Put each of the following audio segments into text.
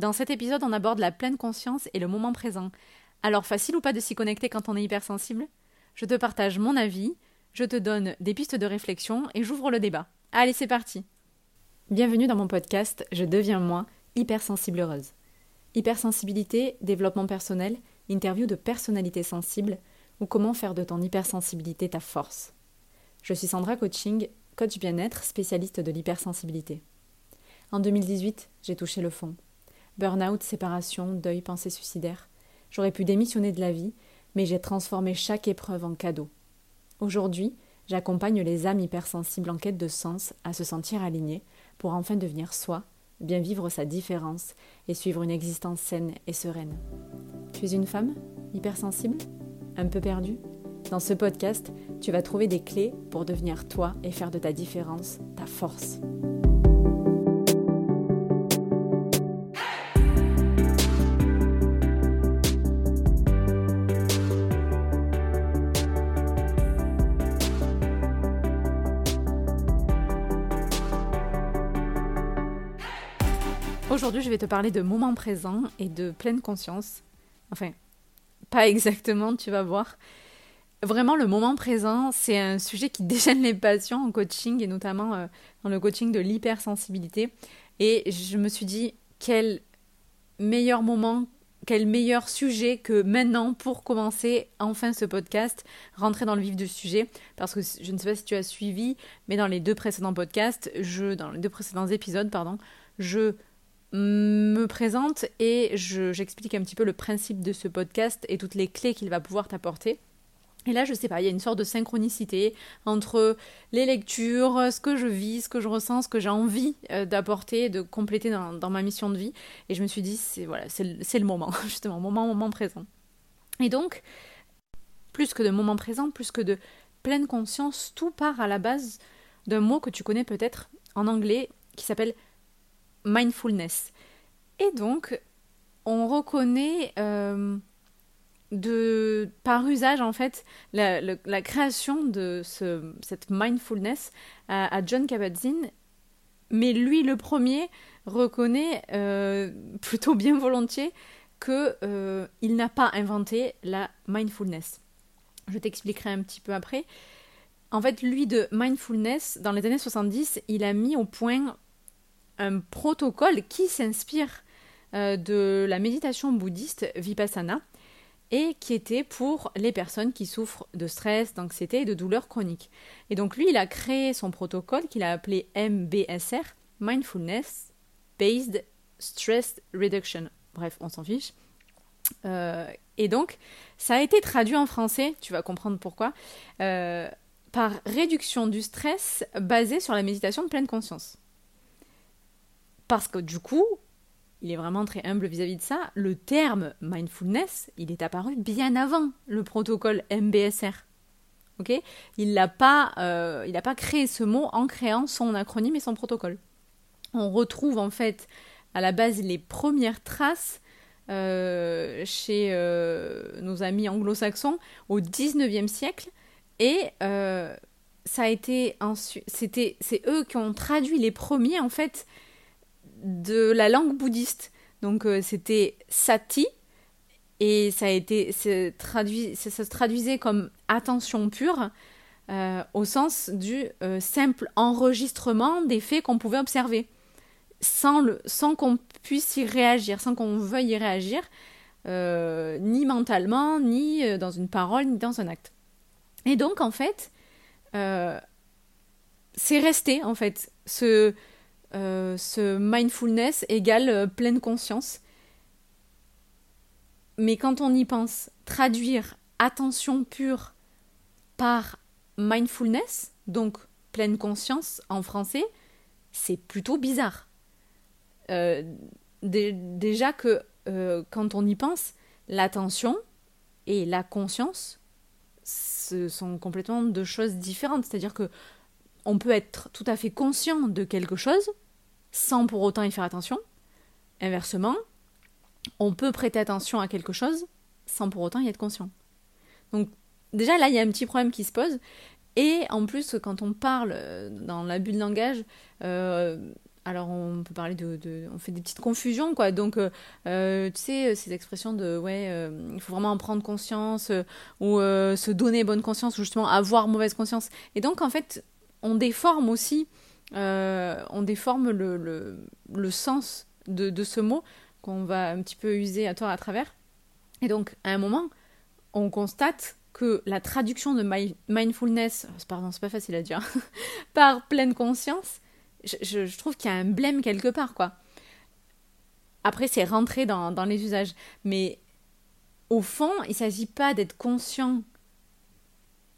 Dans cet épisode, on aborde la pleine conscience et le moment présent. Alors facile ou pas de s'y connecter quand on est hypersensible? Je te partage mon avis, je te donne des pistes de réflexion et j'ouvre le débat. Allez, c'est parti Bienvenue dans mon podcast Je deviens moi, hypersensible heureuse. Hypersensibilité, développement personnel, interview de personnalités sensibles ou comment faire de ton hypersensibilité ta force. Je suis Sandra Coaching, coach bien-être, spécialiste de l'hypersensibilité. En 2018, j'ai touché le fond. Burnout, séparation, deuil, pensée suicidaire. J'aurais pu démissionner de la vie, mais j'ai transformé chaque épreuve en cadeau. Aujourd'hui, j'accompagne les âmes hypersensibles en quête de sens à se sentir alignées pour enfin devenir soi, bien vivre sa différence et suivre une existence saine et sereine. Tu es une femme hypersensible? Un peu perdue? Dans ce podcast, tu vas trouver des clés pour devenir toi et faire de ta différence ta force. Aujourd'hui, je vais te parler de moment présent et de pleine conscience. Enfin, pas exactement, tu vas voir. Vraiment, le moment présent, c'est un sujet qui déchaîne les passions en coaching et notamment euh, dans le coaching de l'hypersensibilité. Et je me suis dit, quel meilleur moment, quel meilleur sujet que maintenant pour commencer enfin ce podcast, rentrer dans le vif du sujet. Parce que je ne sais pas si tu as suivi, mais dans les deux précédents podcasts, je, dans les deux précédents épisodes, pardon, je me présente et j'explique un petit peu le principe de ce podcast et toutes les clés qu'il va pouvoir t'apporter. Et là, je sais pas, il y a une sorte de synchronicité entre les lectures, ce que je vis, ce que je ressens, ce que j'ai envie euh, d'apporter, de compléter dans, ma mission de vie. Et je me suis dit, c'est voilà, c'est le moment, justement, moment, moment présent. Et donc, plus que de moment présent, plus que de pleine conscience, tout part à la base d'un mot que tu connais peut-être en anglais qui s'appelle mindfulness. Et donc, on reconnaît euh, de, par usage, en fait, la, création de ce, cette mindfulness à, John Kabat-Zinn. Mais lui, le premier, reconnaît euh, plutôt bien volontiers qu'il euh, n'a pas inventé la mindfulness. Je t'expliquerai un petit peu après. En fait, lui de mindfulness, dans les années 70, il a mis au point un protocole qui s'inspire euh, de la méditation bouddhiste Vipassana et qui était pour les personnes qui souffrent de stress, d'anxiété et de douleurs chroniques. Et donc lui, il a créé son protocole qu'il a appelé MBSR, Mindfulness Based Stress Reduction. Bref, on s'en fiche. Euh, et donc, ça a été traduit en français, tu vas comprendre pourquoi, euh, par réduction du stress basée sur la méditation de pleine conscience. Parce que du coup, il est vraiment très humble vis-à-vis de ça, le terme mindfulness, il est apparu bien avant le protocole MBSR. Ok? Il n'a pas, euh, pas créé ce mot en créant son acronyme et son protocole. On retrouve en fait à la base les premières traces euh, chez euh, nos amis anglo-saxons au 19e siècle et c'était c'est eux qui ont traduit les premiers en fait de la langue bouddhiste. Donc euh, c'était sati et ça a été traduit, ça, se traduisait comme attention pure euh, au sens du euh, simple enregistrement des faits qu'on pouvait observer, sans, sans qu'on puisse y réagir, sans qu'on veuille y réagir, ni mentalement, ni dans une parole, ni dans un acte. Et donc en fait, c'est resté en fait ce euh, ce mindfulness égale euh, pleine conscience. Mais quand on y pense, traduire attention pure par mindfulness, donc pleine conscience en français, c'est plutôt bizarre. Euh, déjà que quand on y pense, l'attention et la conscience, ce sont complètement deux choses différentes. C'est-à-dire que on peut être tout à fait conscient de quelque chose sans pour autant y faire attention. Inversement, on peut prêter attention à quelque chose sans pour autant y être conscient. Donc déjà là, il y a un petit problème qui se pose. Et en plus, quand on parle euh, dans l'abus de langage, euh, alors on peut parler de, on fait des petites confusions quoi. Donc tu sais ces expressions de ouais, il faut vraiment en prendre conscience ou se donner bonne conscience ou justement avoir mauvaise conscience. Et donc en fait on déforme aussi, on déforme le, le, sens de, de, ce mot qu'on va un petit peu user à tort à travers. Et donc à un moment on constate que la traduction de mindfulness, pardon, c'est pas facile à dire, par pleine conscience, je, trouve qu'il y a un blême quelque part, quoi. Après, c'est rentré dans, dans, les usages. Mais au fond, il ne s'agit pas d'être conscient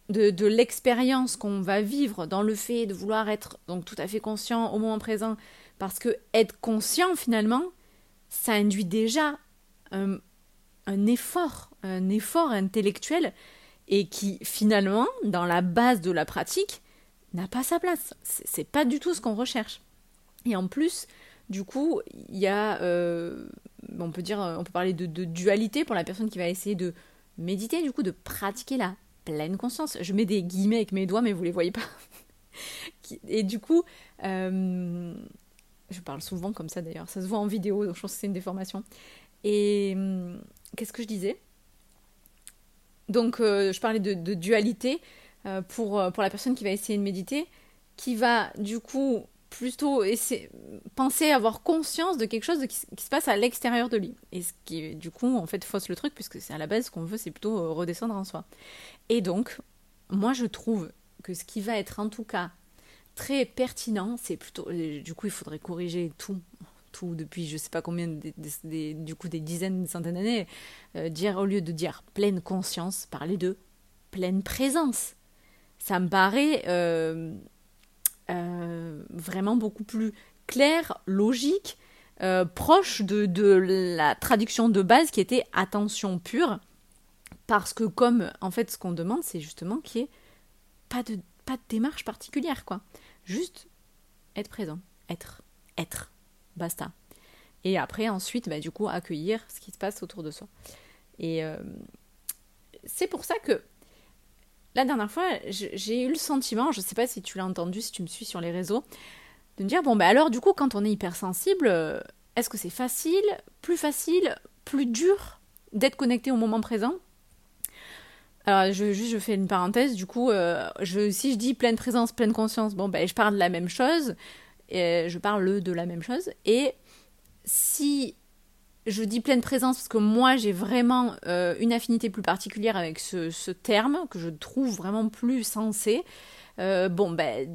de, de l'expérience qu'on va vivre dans le fait de vouloir être donc tout à fait conscient au moment présent. Parce que être conscient, finalement, ça induit déjà un, un effort, un effort intellectuel et qui finalement, dans la base de la pratique, n'a pas sa place. C'est pas du tout ce qu'on recherche. Et en plus, du coup, il y a, euh, on peut dire, on peut parler de, dualité pour la personne qui va essayer de méditer, du coup, de pratiquer la pleine conscience. Je mets des guillemets avec mes doigts, mais vous les voyez pas. Et du coup, euh, je parle souvent comme ça d'ailleurs, ça se voit en vidéo, donc je pense que c'est une déformation. Et hum, qu'est-ce que je disais? Donc, euh, je parlais de, dualité euh, euh, pour la personne qui va essayer de méditer, qui va du coup plutôt essayer, penser avoir conscience de quelque chose qui, se passe à l'extérieur de lui. Et ce qui, du coup, en fait, fausse le truc, puisque c'est à la base ce qu'on veut, c'est plutôt redescendre en soi. Et donc, moi, je trouve que ce qui va être en tout cas très pertinent, c'est plutôt. Du coup, il faudrait corriger tout tout depuis je sais pas combien, du coup des dizaines, des centaines d'années, euh, dire au lieu de dire pleine conscience, parler de pleine présence. Ça me paraît euh, euh, vraiment beaucoup plus clair, logique, proche de, de, la traduction de base qui était attention pure, parce que comme en fait ce qu'on demande, c'est justement qu'il n'y ait pas de, pas de démarche particulière, quoi. Juste être présent, être, être basta. Et après, ensuite, bah, du coup, accueillir ce qui se passe autour de soi. Et euh, c'est pour ça que la dernière fois, j'ai eu le sentiment, je ne sais pas si tu l'as entendu, si tu me suis sur les réseaux, de me dire, bon, bah alors, du coup, quand on est hypersensible, euh, est-ce que c'est facile, plus facile, plus dur d'être connecté au moment présent? Alors, je, juste, je fais une parenthèse. Du coup, euh, si je dis pleine présence, pleine conscience, bon, ben, je parle de la même chose je parle de la même chose. Et si je dis pleine présence parce que moi j'ai vraiment euh, une affinité plus particulière avec ce, terme que je trouve vraiment plus sensé. Euh, bon, ben,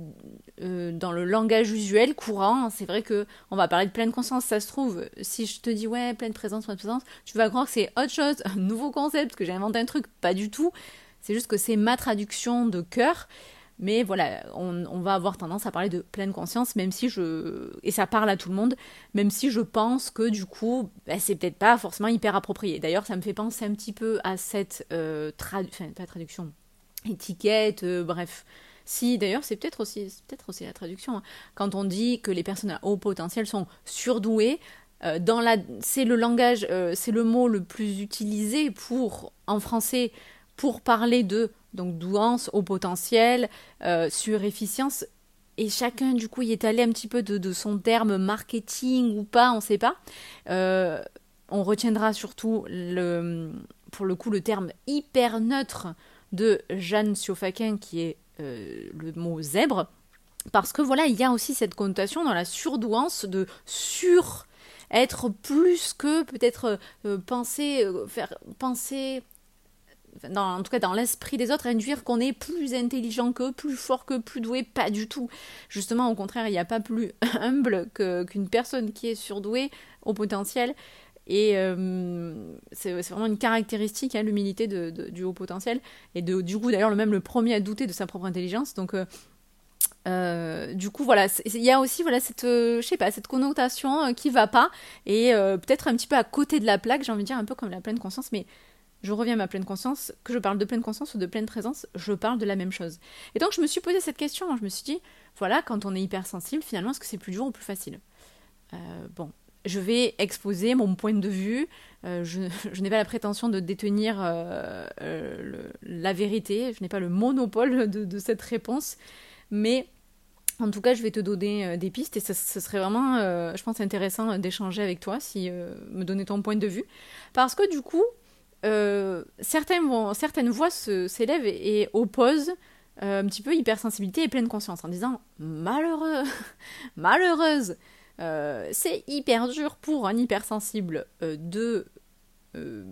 euh, dans le langage usuel courant, c'est vrai que on va parler de pleine conscience. Ça se trouve, si je te dis ouais, pleine présence, pleine présence, tu vas croire que c'est autre chose, un nouveau concept, que j'ai inventé un truc. Pas du tout. C'est juste que c'est ma traduction de cœur. Mais voilà, on, va avoir tendance à parler de pleine conscience, même si je. Et ça parle à tout le monde, même si je pense que du coup, bah, c'est peut-être pas forcément hyper approprié. D'ailleurs, ça me fait penser un petit peu à cette. Euh, enfin, pas traduction, étiquette, euh, bref. Si, d'ailleurs, c'est peut-être aussi, peut-être aussi la traduction. Hein. Quand on dit que les personnes à haut potentiel sont surdouées, euh, la, c'est le langage, c'est le mot le plus utilisé pour, en français, pour parler de donc douance, au potentiel, euh, sur efficience. Et chacun, du coup, y est allé un petit peu de, son terme marketing ou pas, on ne sait pas. Euh, on retiendra surtout, le, pour le coup, le terme hyper neutre de Jeanne Siofakin, qui est euh, le mot zèbre. Parce que voilà, il y a aussi cette connotation dans la surdouance de sur être plus que peut-être penser faire penser en tout cas dans l'esprit des autres, induire qu'on est plus intelligent qu'eux, plus fort que plus doué, pas du tout. Justement, au contraire, il n'y a pas plus humble qu'une personne qui est surdouée au potentiel. Et euh, c'est vraiment une caractéristique, hein, l'humilité du haut potentiel. Et du coup, d'ailleurs, le même le premier à douter de sa propre intelligence. Donc, euh, euh, du coup, voilà, il y a aussi voilà cette, pas, cette connotation qui va pas et peut-être un petit peu à côté de la plaque, j'ai envie de dire un peu comme la pleine conscience, mais je reviens à ma pleine conscience, que je parle de pleine conscience ou de pleine présence, je parle de la même chose. Et donc je me suis posé cette question, je me suis dit, voilà, quand on est hypersensible, finalement, est-ce que c'est plus dur ou plus facile? Euh, Bon, je vais exposer mon point de vue, euh, je, n'ai pas la prétention de détenir euh, la vérité, je n'ai pas le monopole de, cette réponse, mais En tout cas, je vais te donner des pistes et ce, serait vraiment, je pense, intéressant d'échanger avec toi, si me donner ton point de vue. Parce que du coup, certaines, vont, certaines voix s'élèvent et, et, opposent un petit peu hypersensibilité et pleine conscience en disant malheureux, malheureuse, c'est hyper dur pour un hypersensible de euh,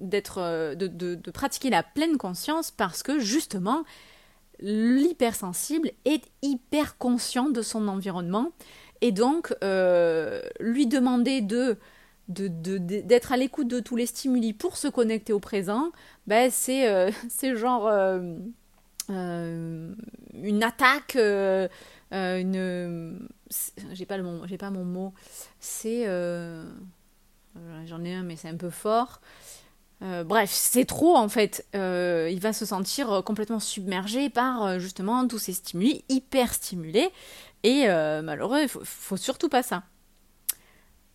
d'être, euh, de, pratiquer la pleine conscience parce que justement, l'hypersensible est hyper conscient de son environnement et donc euh, lui demander de d'être à l'écoute de tous les stimuli pour se connecter au présent, ben c'est c'est genre une attaque, une j'ai pas le j'ai pas mon mot, c'est euh, j'en ai un, mais c'est un peu fort. Euh, bref, c'est trop en fait. Euh, il va se sentir complètement submergé par justement tous ces stimuli, hyper stimulés. Et malheureux, il faut, faut, surtout pas ça.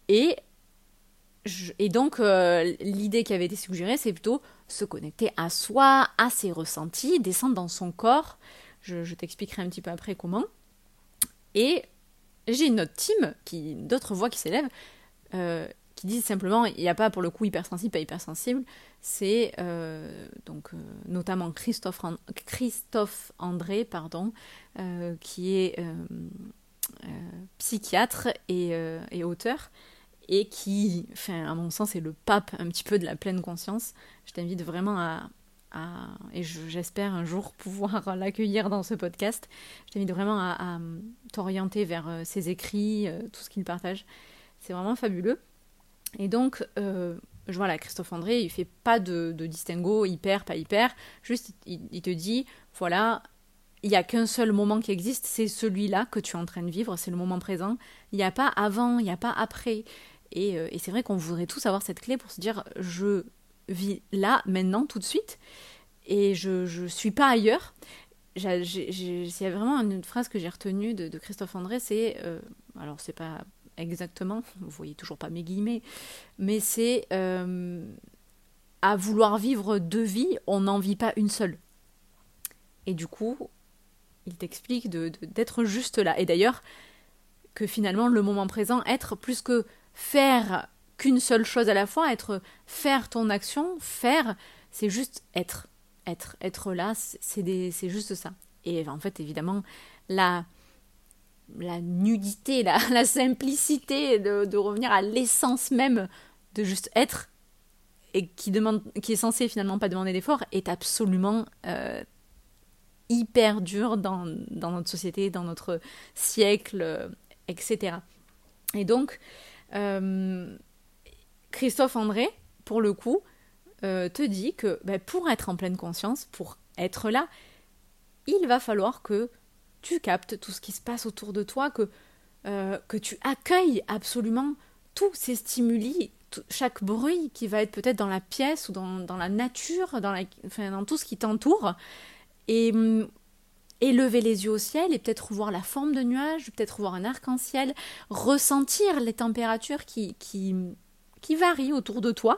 Et, et donc, l'idée qui avait été suggérée, c'est plutôt se connecter à soi, à ses ressentis, descendre dans son corps. Je, t'expliquerai un petit peu après comment. Et j'ai une autre team, qui, d'autres voix qui s'élèvent, qui disent simplement, il n'y a pas pour le coup hypersensible, pas hypersensible, c'est euh, donc euh, notamment Christophe, Christophe André, pardon, euh, qui est psychiatre et, auteur, et qui, enfin, à mon sens, est le pape un petit peu de la pleine conscience. Je t'invite vraiment à, à et j'espère un jour pouvoir l'accueillir dans ce podcast, je t'invite vraiment à, t'orienter vers ses écrits, tout ce qu'il partage. C'est vraiment fabuleux. Et donc, euh, voilà, Christophe André, il fait pas de, distinguo hyper, pas hyper, juste il, te dit, voilà, il n'y a qu'un seul moment qui existe, c'est celui-là que tu es en train de vivre, c'est le moment présent. Il n'y a pas avant, il n'y a pas après. Et, euh, et c'est vrai qu'on voudrait tous avoir cette clé pour se dire, je vis là, maintenant, tout de suite, et je ne suis pas ailleurs. Il y a vraiment une phrase que j'ai retenue de, Christophe André, c'est, euh, alors c'est pas exactement, vous voyez toujours pas mes guillemets, mais c'est euh, à vouloir vivre deux vies, on n'en vit pas une seule. Et du coup, il t'explique d'être de, juste là. Et d'ailleurs, que finalement, le moment présent, être plus que faire qu'une seule chose à la fois, être faire ton action, faire, c'est juste être. Être, être là, c'est juste ça. Et en fait, évidemment, la, la nudité, la, simplicité de, revenir à l'essence même de juste être et qui demande, qui est censé finalement pas demander d'effort, est absolument euh, hyper dur dans, notre société, dans notre siècle, euh, etc. Et donc, Christophe André, pour le coup, te dit que ben, pour être en pleine conscience, pour être là, il va falloir que tu captes tout ce qui se passe autour de toi, que, euh, que tu accueilles absolument tous ces stimuli, chaque bruit qui va être peut-être dans la pièce ou dans, la nature, dans, dans tout ce qui t'entoure, et hum, élever les yeux au ciel et peut-être voir la forme de nuages, peut-être voir un arc-en-ciel, ressentir les températures qui, qui, qui varient autour de toi.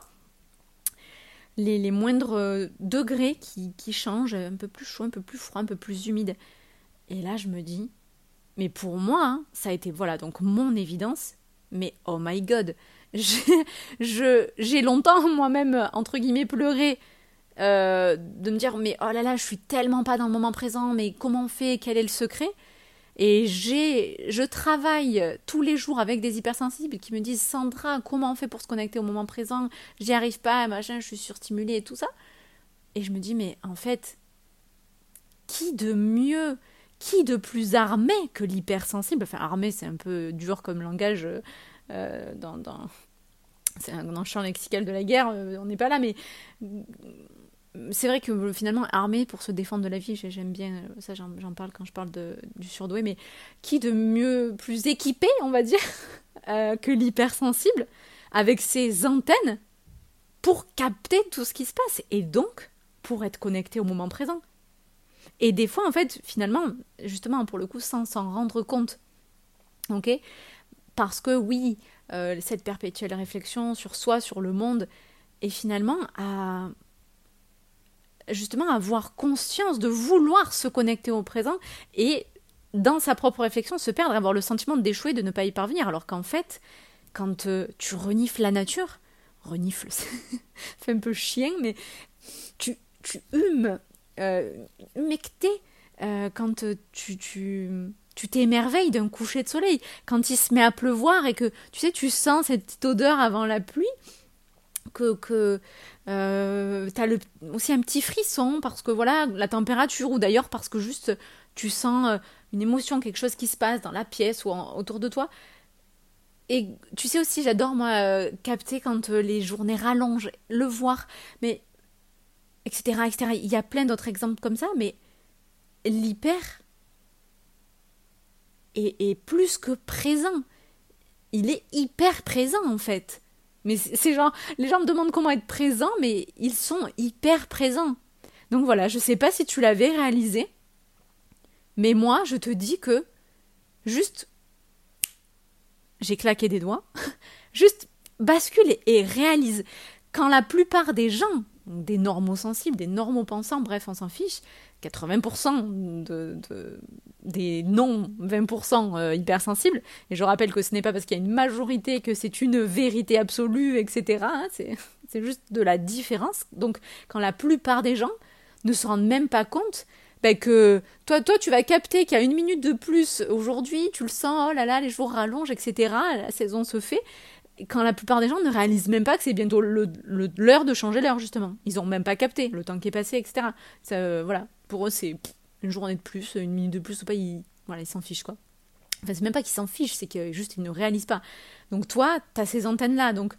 Les, les moindres degrés qui, qui changent, un peu plus chaud, un peu plus froid, un peu plus humide. Et là, je me dis, mais pour moi, hein, ça a été, voilà, donc mon évidence, mais oh my god, j'ai longtemps moi-même, entre guillemets, pleuré euh, de me dire, mais oh là là, je suis tellement pas dans le moment présent, mais comment on fait, quel est le secret? Et j'ai, je travaille tous les jours avec des hypersensibles qui me disent Sandra, comment on fait pour se connecter au moment présent? J'y arrive pas, machin, je suis surstimulée et tout ça. Et je me dis, mais en fait, qui de mieux qui de plus armé que l'hypersensible? Enfin, armé, c'est un peu dur comme langage euh, dans, dans, dans, le champ lexical de la guerre, euh, on n'est pas là, mais c'est vrai que finalement, armé pour se défendre de la vie, j'aime bien, ça j'en parle quand je parle du surdoué, mais qui de mieux, plus équipé, on va dire, euh, que l'hypersensible, avec ses antennes, pour capter tout ce qui se passe, et donc pour être connecté au moment présent. Et des fois, en fait, finalement, justement, pour le coup, sans s'en rendre compte. Ok? Parce que oui, euh, cette perpétuelle réflexion sur soi, sur le monde, et finalement à justement avoir conscience de vouloir se connecter au présent et dans sa propre réflexion, se perdre, avoir le sentiment d'échouer, de ne pas y parvenir, alors qu'en fait, quand euh, tu renifles la nature, renifle, fait un peu chien, mais tu, tu humes, euh, euh, quand tu, tu, tu t'émerveilles d'un coucher de soleil, quand il se met à pleuvoir et que, tu sais, tu sens cette petite odeur avant la pluie, que, que euh, tu as le, aussi un petit frisson parce que voilà, la température, ou d'ailleurs parce que juste tu sens euh, une émotion, quelque chose qui se passe dans la pièce ou autour de toi. Et tu sais aussi, j'adore moi euh, capter quand euh, les journées rallongent, le voir, mais etc. etc. Il y a plein d'autres exemples comme ça, mais l'hyper est, plus que présent. Il est hyper présent en fait. Mais c'est genre, les gens me demandent comment être présent, mais ils sont hyper présents. Donc voilà, je sais pas si tu l'avais réalisé, mais moi, je te dis que juste, j'ai claqué des doigts, juste bascule et, réalise. Quand la plupart des gens, des normaux sensibles, des normaux pensants, bref, on s'en fiche, 80% de, des non 20% euh, hypersensibles, et je rappelle que ce n'est pas parce qu'il y a une majorité que c'est une vérité absolue, etc. Hein, c'est juste de la différence. Donc, quand la plupart des gens ne se rendent même pas compte ben que toi, toi, tu vas capter qu'il y a une minute de plus aujourd'hui, tu le sens, oh là là, les jours rallongent, etc. La saison se fait. Quand la plupart des gens ne réalisent même pas que c'est bientôt l'heure de changer l'heure, justement. Ils n'ont même pas capté le temps qui est passé, etc. Euh, voilà. Pour eux, c'est une journée de plus, une minute de plus ou pas, ils voilà, ils s'en fichent, quoi. Enfin, c'est même pas qu'ils s'en fichent, c'est que juste ils ne réalisent pas. Donc toi, tu as ces antennes-là, donc...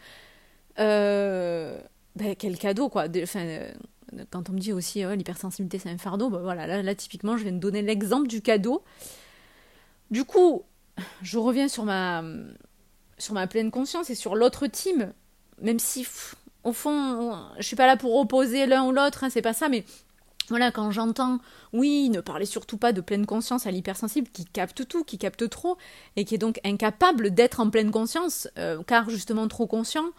Euh, ben, quel cadeau, quoi. Enfin, euh, quand on me dit aussi l'hypersensibilité c'est un fardeau, bah voilà, là, typiquement je viens de donner l'exemple du cadeau. Du coup, je reviens sur ma, sur ma pleine conscience et sur l'autre team, même si au fond je suis pas là pour opposer l'un ou l'autre, hein, c'est pas ça, mais voilà, quand j'entends, oui, ne parlez surtout pas de pleine conscience à l'hypersensible qui capte tout, qui capte trop, et qui est donc incapable d'être en pleine conscience, euh, car justement trop conscient,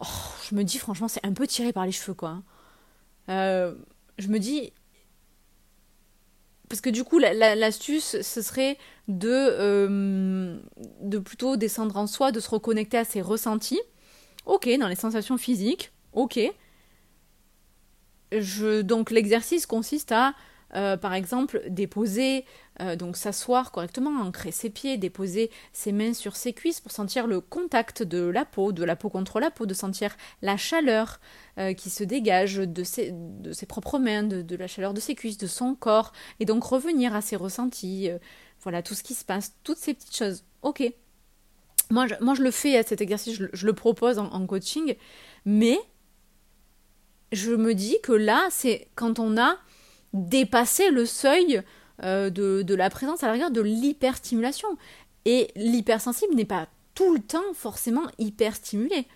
oh, je me dis franchement, c'est un peu tiré par les cheveux, quoi. Euh, je me dis. Parce que du coup, l'astuce, ce serait de, euh, de plutôt descendre en soi, de se reconnecter à ses ressentis. Ok, dans les sensations physiques. Ok. Donc l'exercice consiste à euh, par exemple, déposer, euh, donc s'asseoir correctement, ancrer ses pieds, déposer ses mains sur ses cuisses pour sentir le contact de la peau, de la peau contre la peau, de sentir la chaleur euh, qui se dégage de ses, propres mains, de, la chaleur de ses cuisses, de son corps, et donc revenir à ses ressentis, voilà, tout ce qui se passe, toutes ces petites choses. Ok. Moi, je, moi, je le fais, à cet exercice, je, le propose en coaching, mais je me dis que là, c'est quand on a dépasser le seuil euh, de, la présence à la rigueur de l'hyperstimulation. Et l'hypersensible n'est pas tout le temps forcément hyperstimulé.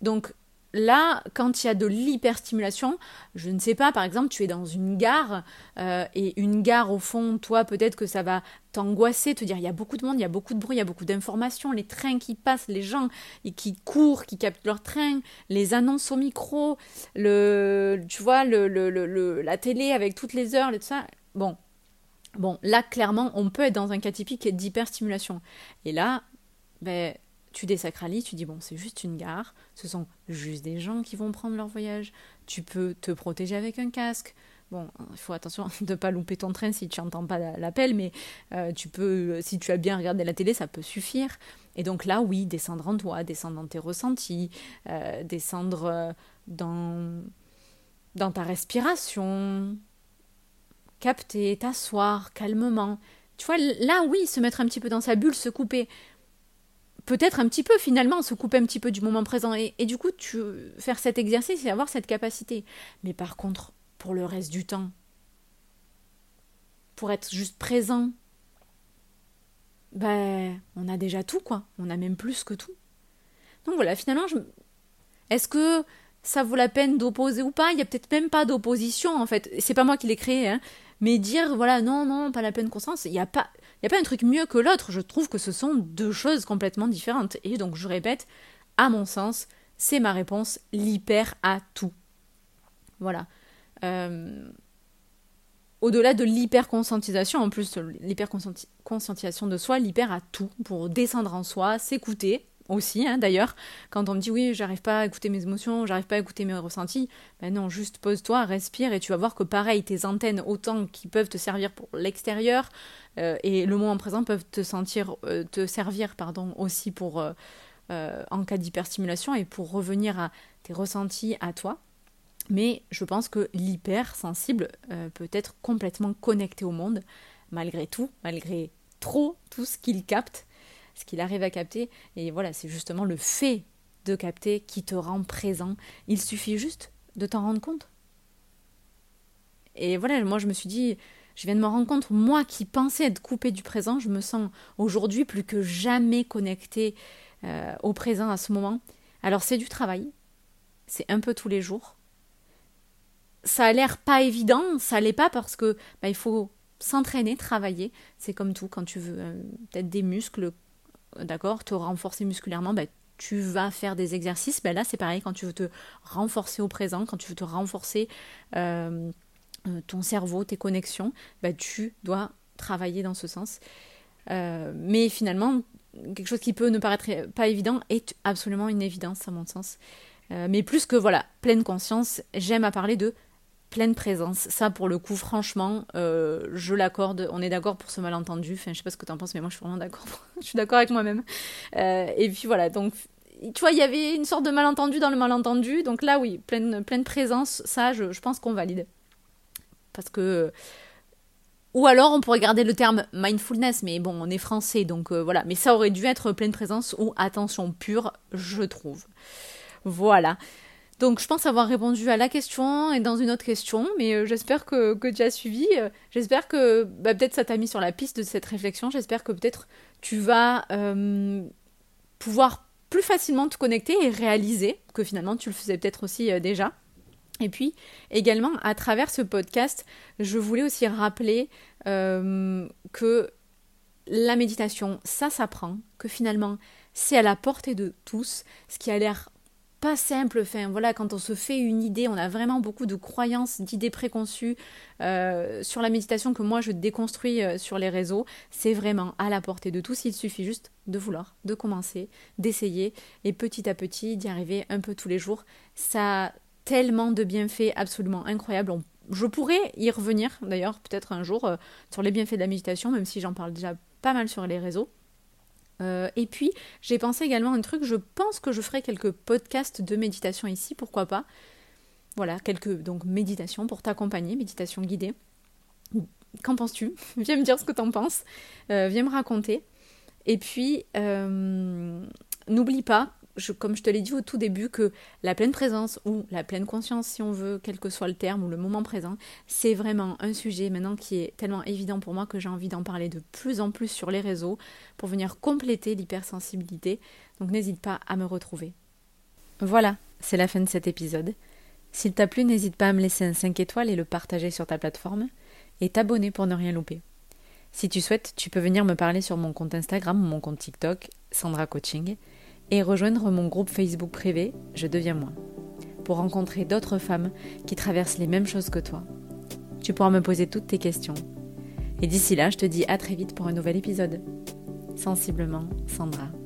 Donc là, quand il y a de l'hyperstimulation, je ne sais pas, par exemple, tu es dans une gare, euh, et une gare, au fond, toi, peut-être que ça va t'angoisser, te dire, il y a beaucoup de monde, il y a beaucoup de bruit, il y a beaucoup d'informations, les trains qui passent, les gens qui courent, qui captent leur train, les annonces au micro, le, tu vois, le, le, la télé avec toutes les heures, tout ça. Bon, bon, là, clairement, on peut être dans un cas typique d'hyperstimulation. Et là, ben, tu désacralises, tu dis bon, c'est juste une gare, ce sont juste des gens qui vont prendre leur voyage. Tu peux te protéger avec un casque. Bon, il faut attention de ne pas louper ton train si tu n'entends pas l'appel, mais euh, tu peux, si tu as bien regardé la télé, ça peut suffire. Et donc là, oui, descendre en toi, descendre dans tes ressentis, euh, descendre euh, dans, dans ta respiration, capter, t'asseoir calmement. Tu vois, là, oui, se mettre un petit peu dans sa bulle, se couper peut-être un petit peu finalement se couper un petit peu du moment présent. Et, du coup tu faire cet exercice et avoir cette capacité. Mais par contre pour le reste du temps pour être juste présent ben on a déjà tout quoi. On a même plus que tout. Donc voilà finalement je... est-ce que ça vaut la peine d'opposer ou pas? Il y a peut-être même pas d'opposition en fait. C'est pas moi qui l'ai créé hein. Mais dire voilà non non pas la peine conscience il n'y a pas n'y a pas un truc mieux que l'autre, je trouve que ce sont deux choses complètement différentes. Et donc je répète, à mon sens, c'est ma réponse, l'hyper à tout. Voilà. Euh, au-delà de l'hyperconscientisation, en plus l'hyperconscientisation de soi, l'hyper à tout, pour descendre en soi, s'écouter aussi, hein, d'ailleurs, quand on me dit oui, j'arrive pas à écouter mes émotions, j'arrive pas à écouter mes ressentis, ben non, juste pose-toi, respire et tu vas voir que pareil, tes antennes, autant qui peuvent te servir pour l'extérieur, euh, et le moment présent peuvent te sentir, euh, te servir, pardon, aussi pour euh, en cas d'hyperstimulation et pour revenir à tes ressentis à toi. Mais je pense que l'hypersensible peut être complètement connecté au monde, malgré tout, malgré trop tout ce qu'il capte, ce qu'il arrive à capter. Et voilà, c'est justement le fait de capter qui te rend présent. Il suffit juste de t'en rendre compte. Et voilà, moi je me suis dit, je viens de me rendre compte, moi qui pensais être coupé du présent, je me sens aujourd'hui plus que jamais connecté euh, au présent à ce moment. Alors c'est du travail, c'est un peu tous les jours, ça a l'air pas évident, ça l'est pas parce que bah, il faut s'entraîner, travailler. C'est comme tout, quand tu veux euh, peut-être des muscles, d'accord, te renforcer musculairement, bah, tu vas faire des exercices. Bah, là, c'est pareil, quand tu veux te renforcer au présent, quand tu veux te renforcer euh, euh, ton cerveau, tes connexions, bah, tu dois travailler dans ce sens. mais finalement, quelque chose qui peut ne paraître pas évident est absolument une évidence à mon sens. mais plus que voilà, pleine conscience, j'aime à parler de pleine présence. Ça, pour le coup, franchement, euh, je l'accorde. On est d'accord pour ce malentendu. Enfin, je sais pas ce que tu en penses, mais moi, je suis vraiment d'accord. je suis d'accord avec moi-même. Euh, et puis voilà, donc, tu vois, il y avait une sorte de malentendu dans le malentendu. Donc là, oui, pleine, pleine présence, ça, je, pense qu'on valide. Parce que. Ou alors, on pourrait garder le terme mindfulness, mais bon, on est français, donc euh, voilà. Mais ça aurait dû être pleine présence ou attention pure, je trouve. Voilà. Donc je pense avoir répondu à la question et dans une autre question, mais euh, j'espère que, que, tu as suivi. Euh, j'espère que bah, peut-être ça t'a mis sur la piste de cette réflexion. J'espère que peut-être tu vas euh, pouvoir plus facilement te connecter et réaliser que finalement tu le faisais peut-être aussi déjà. Et puis également à travers ce podcast, je voulais aussi rappeler que la méditation, ça s'apprend, que finalement c'est à la portée de tous, ce qui a l'air pas simple. Enfin, voilà, quand on se fait une idée, on a vraiment beaucoup de croyances, d'idées préconçues euh, sur la méditation que moi je déconstruis euh, sur les réseaux. C'est vraiment à la portée de tous. Il suffit juste de vouloir, de commencer, d'essayer et petit à petit d'y arriver un peu tous les jours. Ça a tellement de bienfaits absolument incroyables. je pourrais y revenir d'ailleurs peut-être un jour euh, sur les bienfaits de la méditation, même si j'en parle déjà pas mal sur les réseaux. Euh, et puis, j'ai pensé également à un truc, je pense que je ferai quelques podcasts de méditation ici, pourquoi pas. Voilà, quelques donc méditations pour t'accompagner, méditation guidée. Qu'en penses-tu? Viens me dire ce que t'en penses. Euh, viens me raconter. Et puis, euh, n'oublie pas, comme je te l'ai dit au tout début, que la pleine présence ou la pleine conscience, si on veut, quel que soit le terme ou le moment présent, c'est vraiment un sujet maintenant qui est tellement évident pour moi que j'ai envie d'en parler de plus en plus sur les réseaux pour venir compléter l'hypersensibilité. Donc n'hésite pas à me retrouver. Voilà, c'est la fin de cet épisode. S'il t'a plu, n'hésite pas à me laisser un 5 étoiles et le partager sur ta plateforme et t'abonner pour ne rien louper. Si tu souhaites, tu peux venir me parler sur mon compte Instagram ou mon compte TikTok, Sandra Coaching et rejoindre mon groupe Facebook privé Je deviens moi, pour rencontrer d'autres femmes qui traversent les mêmes choses que toi. Tu pourras me poser toutes tes questions. Et d'ici là, je te dis à très vite pour un nouvel épisode. Sensiblement, Sandra.